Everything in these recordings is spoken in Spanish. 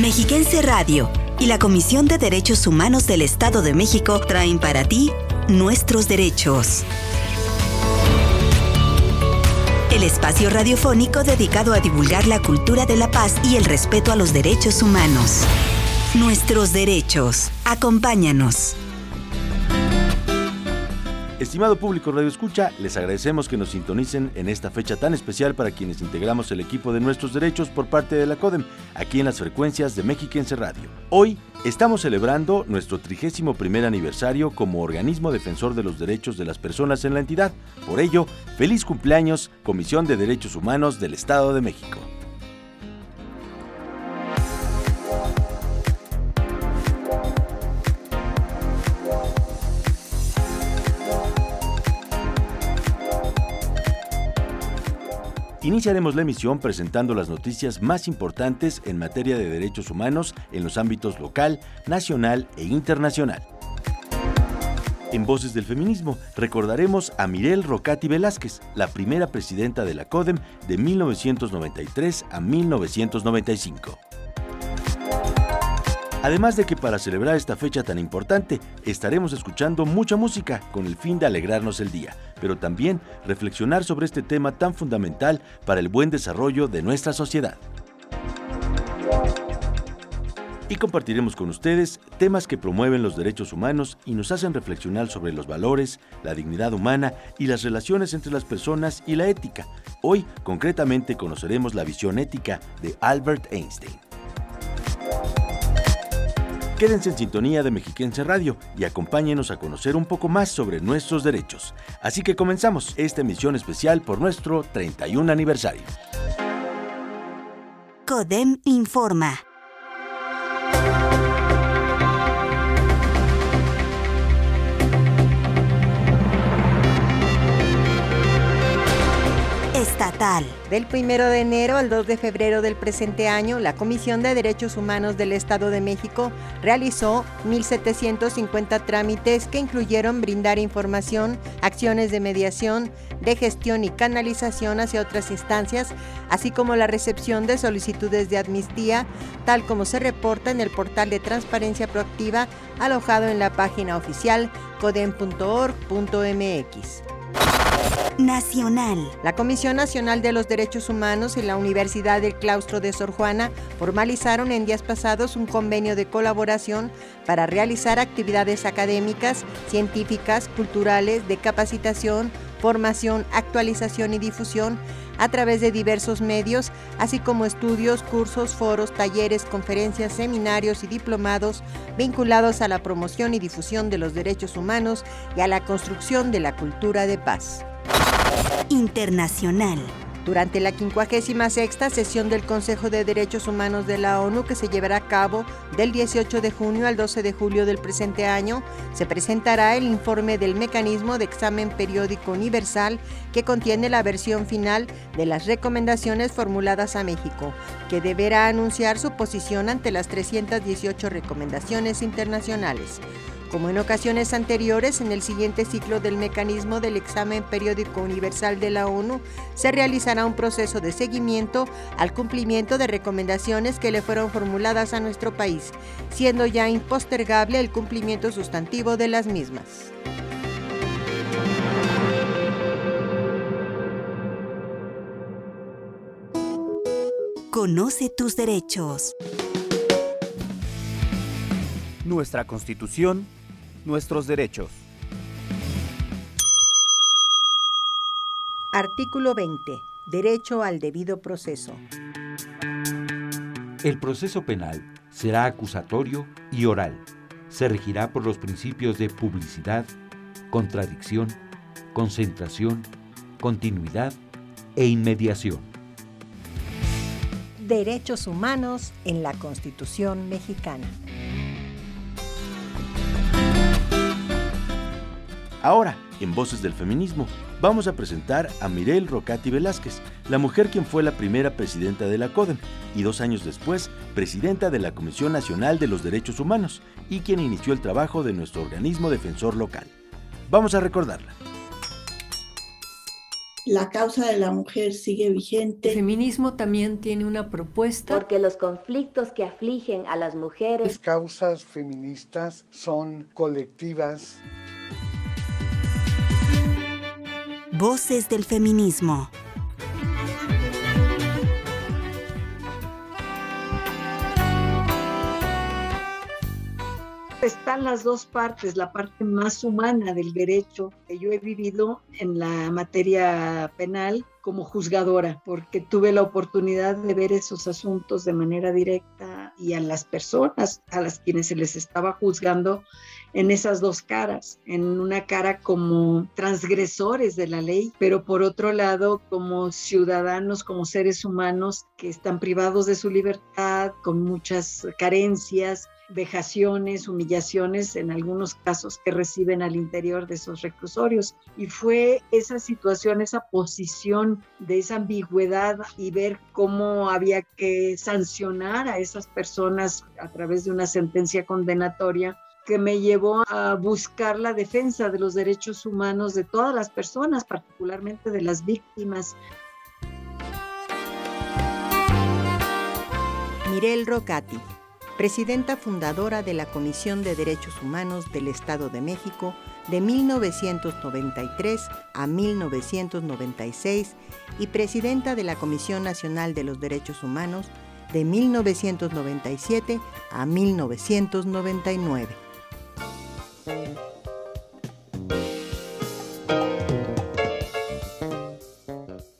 Mexiquense Radio y la Comisión de Derechos Humanos del Estado de México traen para ti nuestros derechos. El espacio radiofónico dedicado a divulgar la cultura de la paz y el respeto a los derechos humanos. Nuestros derechos. Acompáñanos. Estimado público Radio Escucha, les agradecemos que nos sintonicen en esta fecha tan especial para quienes integramos el equipo de nuestros derechos por parte de la CODEM, aquí en las frecuencias de Mexiquense Radio. Hoy estamos celebrando nuestro 31 aniversario como organismo defensor de los derechos de las personas en la entidad. Por ello, feliz cumpleaños, Comisión de Derechos Humanos del Estado de México. Iniciaremos la emisión presentando las noticias más importantes en materia de derechos humanos en los ámbitos local, nacional e internacional. En Voces del Feminismo recordaremos a Mirel Rocati Velázquez, la primera presidenta de la CODEM de 1993 a 1995. Además de que para celebrar esta fecha tan importante estaremos escuchando mucha música con el fin de alegrarnos el día, pero también reflexionar sobre este tema tan fundamental para el buen desarrollo de nuestra sociedad. Y compartiremos con ustedes temas que promueven los derechos humanos y nos hacen reflexionar sobre los valores, la dignidad humana y las relaciones entre las personas y la ética. Hoy, concretamente, conoceremos la visión ética de Albert Einstein. Quédense en sintonía de Mexiquense Radio y acompáñenos a conocer un poco más sobre nuestros derechos. Así que comenzamos esta emisión especial por nuestro 31 aniversario. CODEM informa. Del 1 de enero al 2 de febrero del presente año, la Comisión de Derechos Humanos del Estado de México realizó 1.750 trámites que incluyeron brindar información, acciones de mediación, de gestión y canalización hacia otras instancias, así como la recepción de solicitudes de amnistía, tal como se reporta en el portal de transparencia proactiva alojado en la página oficial codem.org.mx. Nacional. La Comisión Nacional de los Derechos Humanos y la Universidad del Claustro de Sor Juana formalizaron en días pasados un convenio de colaboración para realizar actividades académicas, científicas, culturales, de capacitación, formación, actualización y difusión a través de diversos medios, así como estudios, cursos, foros, talleres, conferencias, seminarios y diplomados vinculados a la promoción y difusión de los derechos humanos y a la construcción de la cultura de paz. Internacional. Durante la 56 sesión del Consejo de Derechos Humanos de la ONU, que se llevará a cabo del 18 de junio al 12 de julio del presente año, se presentará el informe del mecanismo de examen periódico universal que contiene la versión final de las recomendaciones formuladas a México, que deberá anunciar su posición ante las 318 recomendaciones internacionales. Como en ocasiones anteriores, en el siguiente ciclo del mecanismo del examen periódico universal de la ONU, se realizará un proceso de seguimiento al cumplimiento de recomendaciones que le fueron formuladas a nuestro país, siendo ya impostergable el cumplimiento sustantivo de las mismas. Conoce tus derechos. Nuestra Constitución nuestros derechos. Artículo 20. Derecho al debido proceso. El proceso penal será acusatorio y oral. Se regirá por los principios de publicidad, contradicción, concentración, continuidad e inmediación. Derechos humanos en la Constitución mexicana. Ahora, en Voces del Feminismo, vamos a presentar a Mirel Rocati Velázquez, la mujer quien fue la primera presidenta de la CODEM y dos años después presidenta de la Comisión Nacional de los Derechos Humanos y quien inició el trabajo de nuestro organismo defensor local. Vamos a recordarla. la causa de la mujer sigue vigente. El feminismo también tiene una propuesta. Porque los conflictos que afligen a las mujeres. Las causas feministas son colectivas. Voces del feminismo. están las dos partes, la parte más humana del derecho que yo he vivido en la materia penal como juzgadora, porque tuve la oportunidad de ver esos asuntos de manera directa y a las personas a las quienes se les estaba juzgando en esas dos caras, en una cara como transgresores de la ley, pero por otro lado como ciudadanos, como seres humanos que están privados de su libertad, con muchas carencias, vejaciones, humillaciones en algunos casos que reciben al interior de esos reclusorios. Y fue esa situación, esa posición de esa ambigüedad y ver cómo había que sancionar a esas personas a través de una sentencia condenatoria que me llevó a buscar la defensa de los derechos humanos de todas las personas, particularmente de las víctimas. Mirel Rocati presidenta fundadora de la Comisión de Derechos Humanos del Estado de México de 1993 a 1996 y presidenta de la Comisión Nacional de los Derechos Humanos de 1997 a 1999.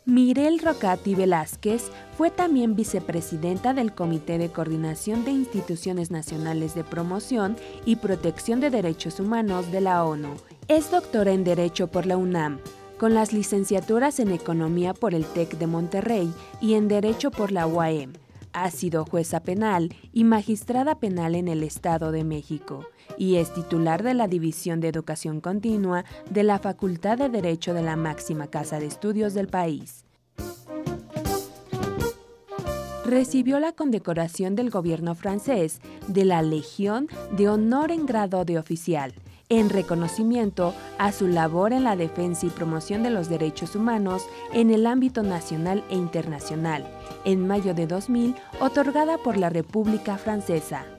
Mirel Rocati Velázquez fue también vicepresidenta del Comité de Coordinación de Instituciones Nacionales de Promoción y Protección de Derechos Humanos de la ONU. Es doctora en Derecho por la UNAM, con las licenciaturas en Economía por el TEC de Monterrey y en Derecho por la UAM. Ha sido jueza penal y magistrada penal en el Estado de México y es titular de la División de Educación Continua de la Facultad de Derecho de la máxima casa de estudios del país recibió la condecoración del gobierno francés de la Legión de Honor en grado de oficial, en reconocimiento a su labor en la defensa y promoción de los derechos humanos en el ámbito nacional e internacional, en mayo de 2000, otorgada por la República Francesa.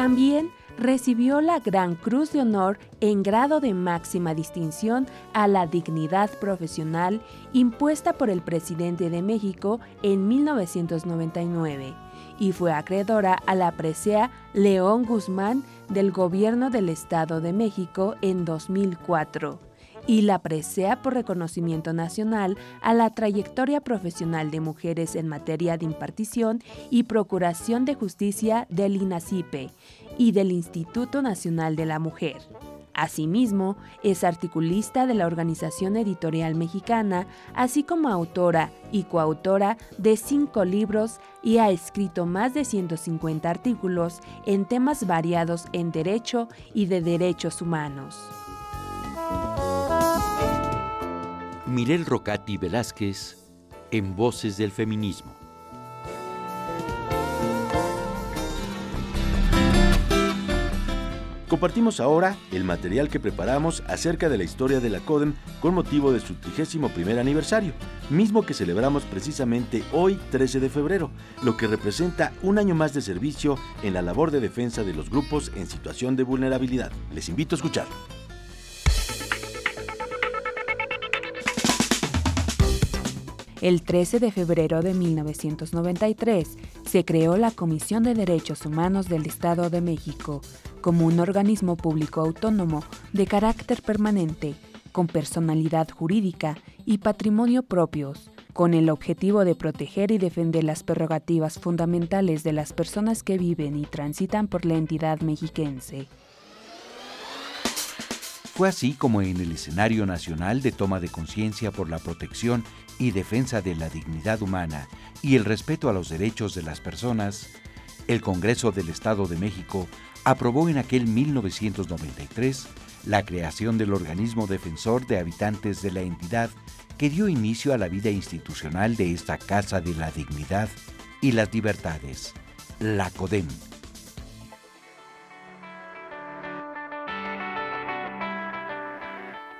También recibió la Gran Cruz de Honor en grado de máxima distinción a la dignidad profesional impuesta por el presidente de México en 1999 y fue acreedora a la presea León Guzmán del Gobierno del Estado de México en 2004 y la presea por reconocimiento nacional a la trayectoria profesional de mujeres en materia de impartición y procuración de justicia del INACIPE y del Instituto Nacional de la Mujer. Asimismo, es articulista de la Organización Editorial Mexicana, así como autora y coautora de cinco libros y ha escrito más de 150 artículos en temas variados en derecho y de derechos humanos. Mirel Rocati Velázquez en Voces del Feminismo. Compartimos ahora el material que preparamos acerca de la historia de la CODEM con motivo de su 31 aniversario, mismo que celebramos precisamente hoy 13 de febrero, lo que representa un año más de servicio en la labor de defensa de los grupos en situación de vulnerabilidad. Les invito a escucharlo. El 13 de febrero de 1993 se creó la Comisión de Derechos Humanos del Estado de México como un organismo público autónomo de carácter permanente, con personalidad jurídica y patrimonio propios, con el objetivo de proteger y defender las prerrogativas fundamentales de las personas que viven y transitan por la entidad mexiquense. Fue así como en el escenario nacional de toma de conciencia por la protección y defensa de la dignidad humana y el respeto a los derechos de las personas, el Congreso del Estado de México aprobó en aquel 1993 la creación del organismo defensor de habitantes de la entidad que dio inicio a la vida institucional de esta Casa de la Dignidad y las Libertades, la CODEM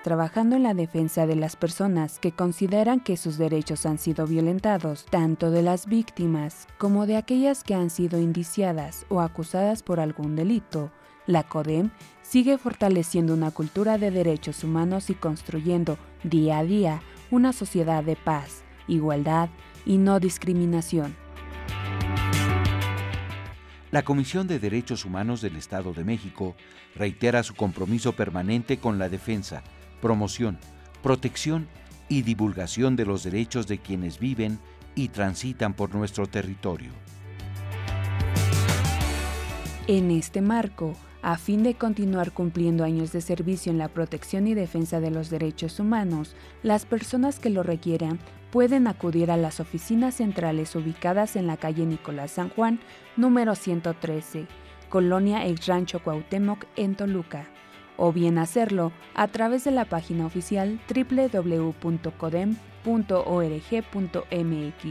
trabajando en la defensa de las personas que consideran que sus derechos han sido violentados, tanto de las víctimas como de aquellas que han sido indiciadas o acusadas por algún delito. La CODEM sigue fortaleciendo una cultura de derechos humanos y construyendo día a día una sociedad de paz, igualdad y no discriminación. La Comisión de Derechos Humanos del Estado de México reitera su compromiso permanente con la defensa, promoción, protección y divulgación de los derechos de quienes viven y transitan por nuestro territorio. En este marco, a fin de continuar cumpliendo años de servicio en la protección y defensa de los derechos humanos, las personas que lo requieran pueden acudir a las oficinas centrales ubicadas en la calle Nicolás San Juan, número 113, Colonia Ex Rancho Cuauhtémoc, en Toluca o bien hacerlo a través de la página oficial www.codem.org.mx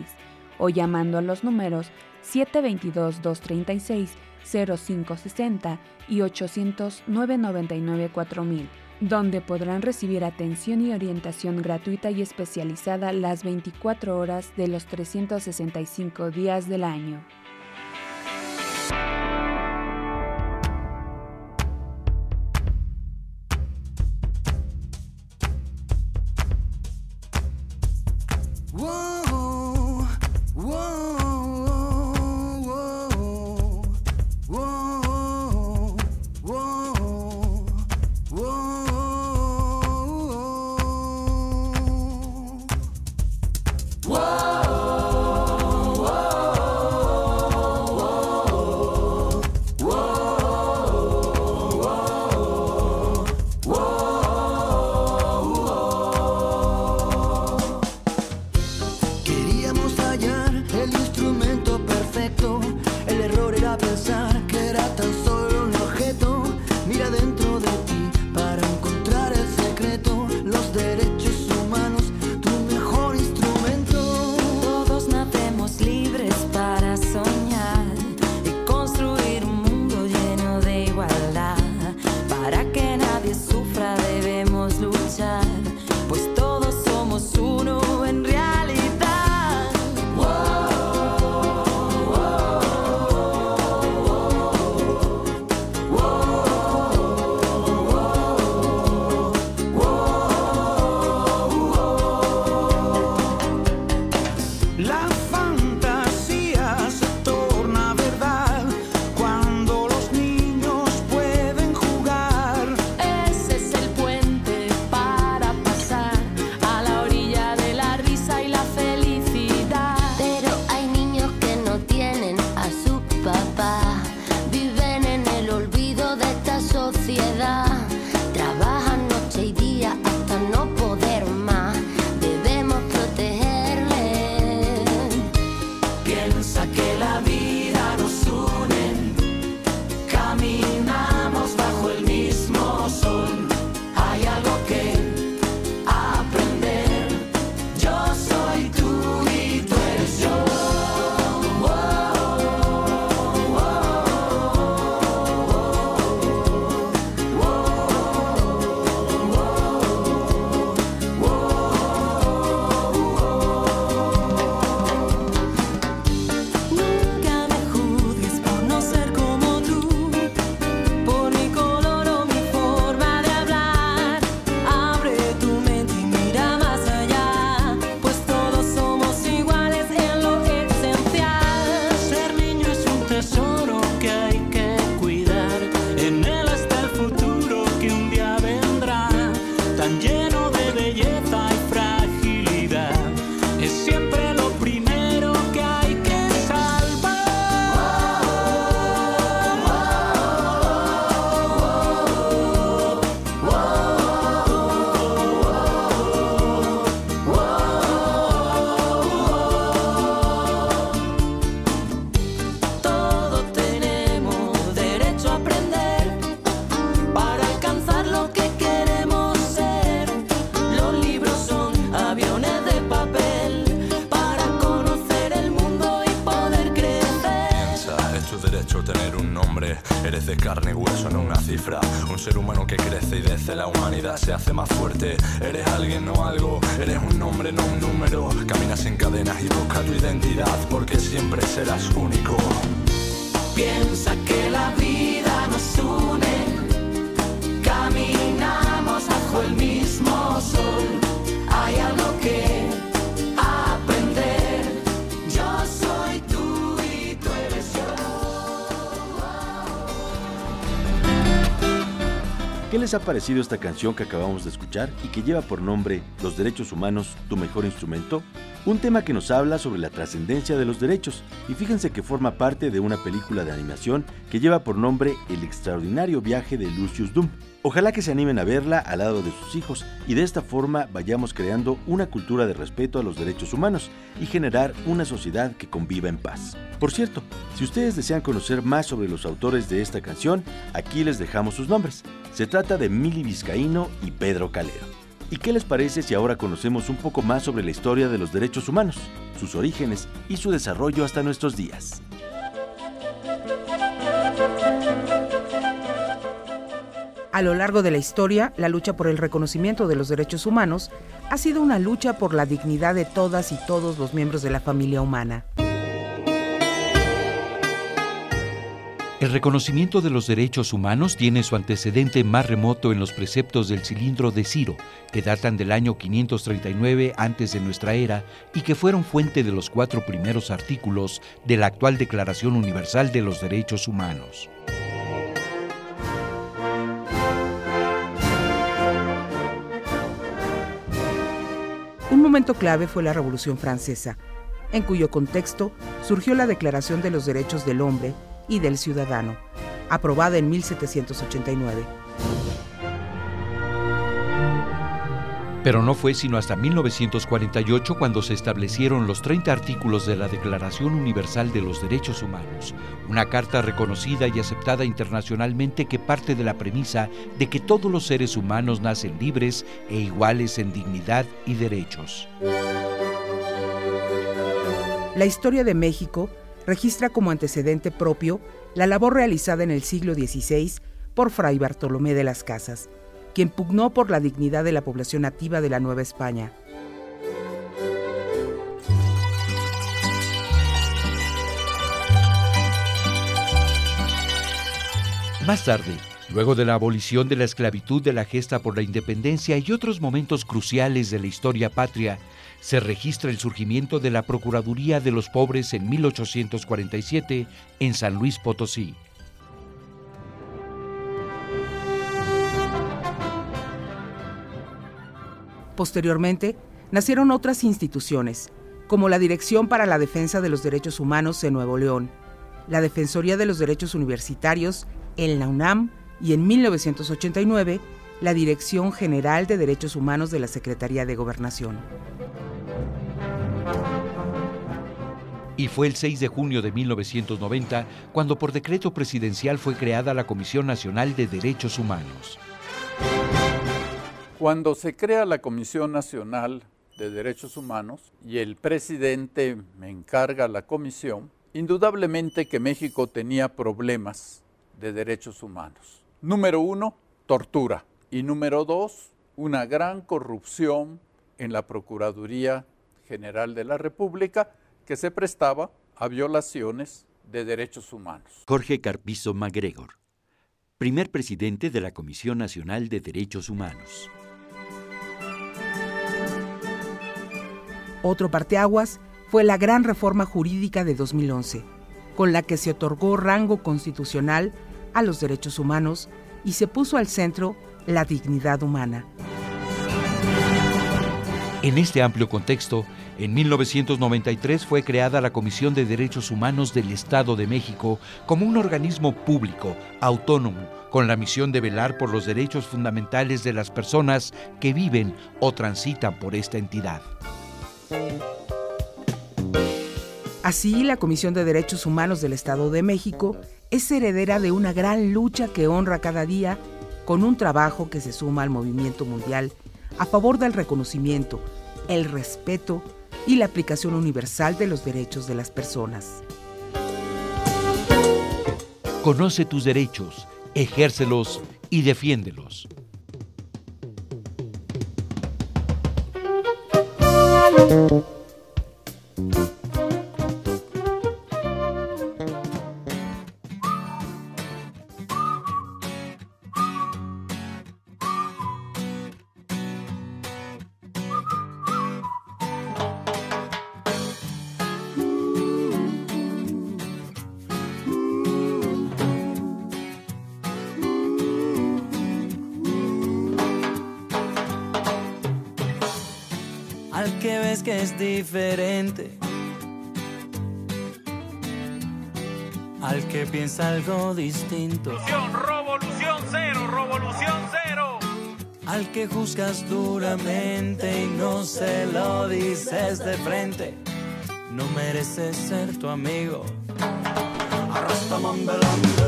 o llamando a los números 722-236-0560 y 800-999-4000, donde podrán recibir atención y orientación gratuita y especializada las 24 horas de los 365 días del año. Se hace más fuerte. Eres alguien, no algo. Eres un nombre, no un número. Caminas en cadenas y busca tu identidad porque siempre serás único. ¿Qué les ha parecido esta canción que acabamos de escuchar y que lleva por nombre Los derechos humanos, tu mejor instrumento? Un tema que nos habla sobre la trascendencia de los derechos y fíjense que forma parte de una película de animación que lleva por nombre El extraordinario viaje de Lucius Doom. Ojalá que se animen a verla al lado de sus hijos y de esta forma vayamos creando una cultura de respeto a los derechos humanos y generar una sociedad que conviva en paz. Por cierto, si ustedes desean conocer más sobre los autores de esta canción, aquí les dejamos sus nombres. Se trata de Mili Vizcaíno y Pedro Calero. ¿Y qué les parece si ahora conocemos un poco más sobre la historia de los derechos humanos, sus orígenes y su desarrollo hasta nuestros días? A lo largo de la historia, la lucha por el reconocimiento de los derechos humanos ha sido una lucha por la dignidad de todas y todos los miembros de la familia humana. El reconocimiento de los derechos humanos tiene su antecedente más remoto en los preceptos del cilindro de Ciro, que datan del año 539 antes de nuestra era y que fueron fuente de los cuatro primeros artículos de la actual Declaración Universal de los Derechos Humanos. Un momento clave fue la Revolución Francesa, en cuyo contexto surgió la Declaración de los Derechos del Hombre y del Ciudadano, aprobada en 1789. Pero no fue sino hasta 1948 cuando se establecieron los 30 artículos de la Declaración Universal de los Derechos Humanos, una carta reconocida y aceptada internacionalmente que parte de la premisa de que todos los seres humanos nacen libres e iguales en dignidad y derechos. La historia de México registra como antecedente propio la labor realizada en el siglo XVI por Fray Bartolomé de las Casas, quien pugnó por la dignidad de la población nativa de la Nueva España. Más tarde, luego de la abolición de la esclavitud de la gesta por la independencia y otros momentos cruciales de la historia patria, se registra el surgimiento de la Procuraduría de los Pobres en 1847 en San Luis Potosí. Posteriormente, nacieron otras instituciones, como la Dirección para la Defensa de los Derechos Humanos en Nuevo León, la Defensoría de los Derechos Universitarios en la UNAM y en 1989 la Dirección General de Derechos Humanos de la Secretaría de Gobernación. Y fue el 6 de junio de 1990 cuando por decreto presidencial fue creada la Comisión Nacional de Derechos Humanos. Cuando se crea la Comisión Nacional de Derechos Humanos y el presidente me encarga la comisión, indudablemente que México tenía problemas de derechos humanos. Número uno, tortura. Y número dos, una gran corrupción en la Procuraduría General de la República que se prestaba a violaciones de derechos humanos. Jorge Carpizo MacGregor, primer presidente de la Comisión Nacional de Derechos Humanos. Otro parteaguas fue la gran reforma jurídica de 2011, con la que se otorgó rango constitucional a los derechos humanos y se puso al centro la dignidad humana. En este amplio contexto, en 1993 fue creada la Comisión de Derechos Humanos del Estado de México como un organismo público, autónomo, con la misión de velar por los derechos fundamentales de las personas que viven o transitan por esta entidad. Así, la Comisión de Derechos Humanos del Estado de México es heredera de una gran lucha que honra cada día con un trabajo que se suma al movimiento mundial a favor del reconocimiento, el respeto y la aplicación universal de los derechos de las personas. Conoce tus derechos ejércelos y defiéndelos. Diferente al que piensa algo distinto. Revolución, cero, revolución cero. Al que juzgas duramente y no se lo dices de frente, no mereces ser tu amigo. Hoy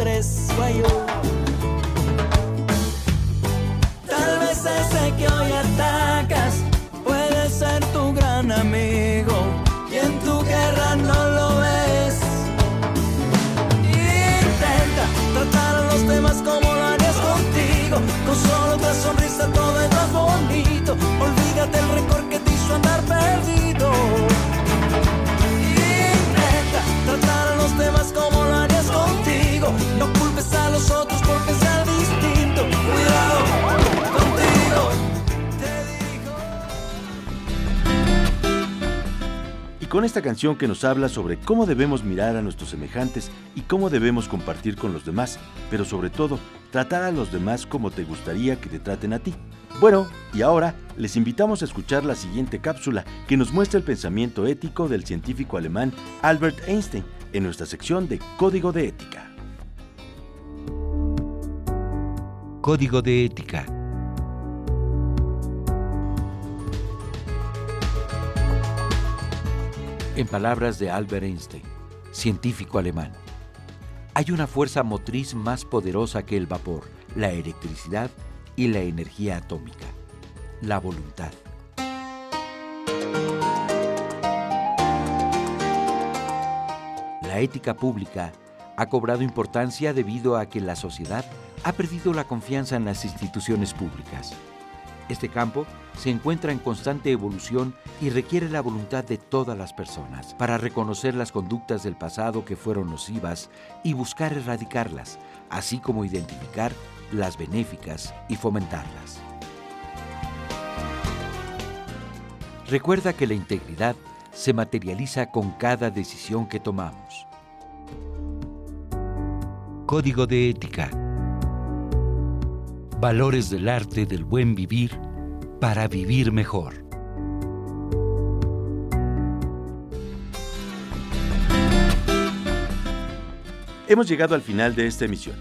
el estrés con esta canción que nos habla sobre cómo debemos mirar a nuestros semejantes y cómo debemos compartir con los demás, pero sobre todo, tratar a los demás como te gustaría que te traten a ti. Bueno, y ahora les invitamos a escuchar la siguiente cápsula que nos muestra el pensamiento ético del científico alemán Albert Einstein en nuestra sección de Código de Ética. Código de Ética. En palabras de Albert Einstein, científico alemán, hay una fuerza motriz más poderosa que el vapor, la electricidad y la energía atómica, la voluntad. La ética pública ha cobrado importancia debido a que la sociedad ha perdido la confianza en las instituciones públicas. Este campo se encuentra en constante evolución y requiere la voluntad de todas las personas para reconocer las conductas del pasado que fueron nocivas y buscar erradicarlas, así como identificar las benéficas y fomentarlas. Recuerda que la integridad se materializa con cada decisión que tomamos. Código de Ética valores del arte del buen vivir para vivir mejor. Hemos llegado al final de esta emisión.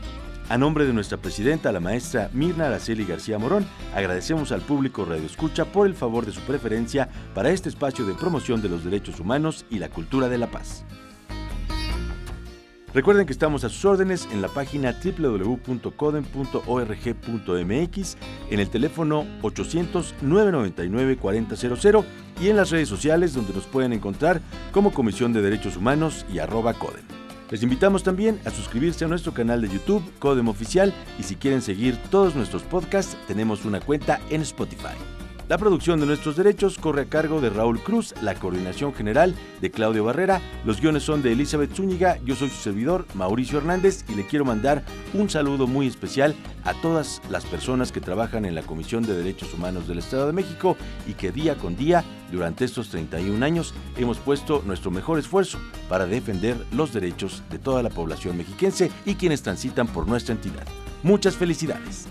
A nombre de nuestra presidenta, la maestra Mirna Araceli García Morón, agradecemos al público Radio Escucha por el favor de su preferencia para este espacio de promoción de los derechos humanos y la cultura de la paz. Recuerden que estamos a sus órdenes en la página www.coden.org.mx, en el teléfono 800-999-4000 y en las redes sociales donde nos pueden encontrar como Comisión de Derechos Humanos y arroba Codem. Les invitamos también a suscribirse a nuestro canal de YouTube, Codem Oficial, y si quieren seguir todos nuestros podcasts, tenemos una cuenta en Spotify. La producción de nuestros derechos corre a cargo de Raúl Cruz, la coordinación general de Claudio Barrera, los guiones son de Elizabeth Zúñiga, yo soy su servidor Mauricio Hernández y le quiero mandar un saludo muy especial a todas las personas que trabajan en la Comisión de Derechos Humanos del Estado de México y que día con día, durante estos 31 años, hemos puesto nuestro mejor esfuerzo para defender los derechos de toda la población mexiquense y quienes transitan por nuestra entidad. Muchas felicidades.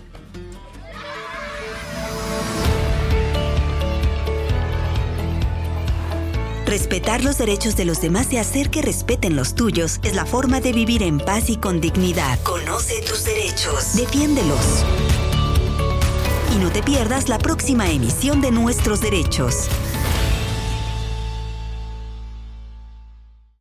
Respetar los derechos de los demás y hacer que respeten los tuyos es la forma de vivir en paz y con dignidad. Conoce tus derechos. Defiéndelos. Y no te pierdas la próxima emisión de Nuestros Derechos.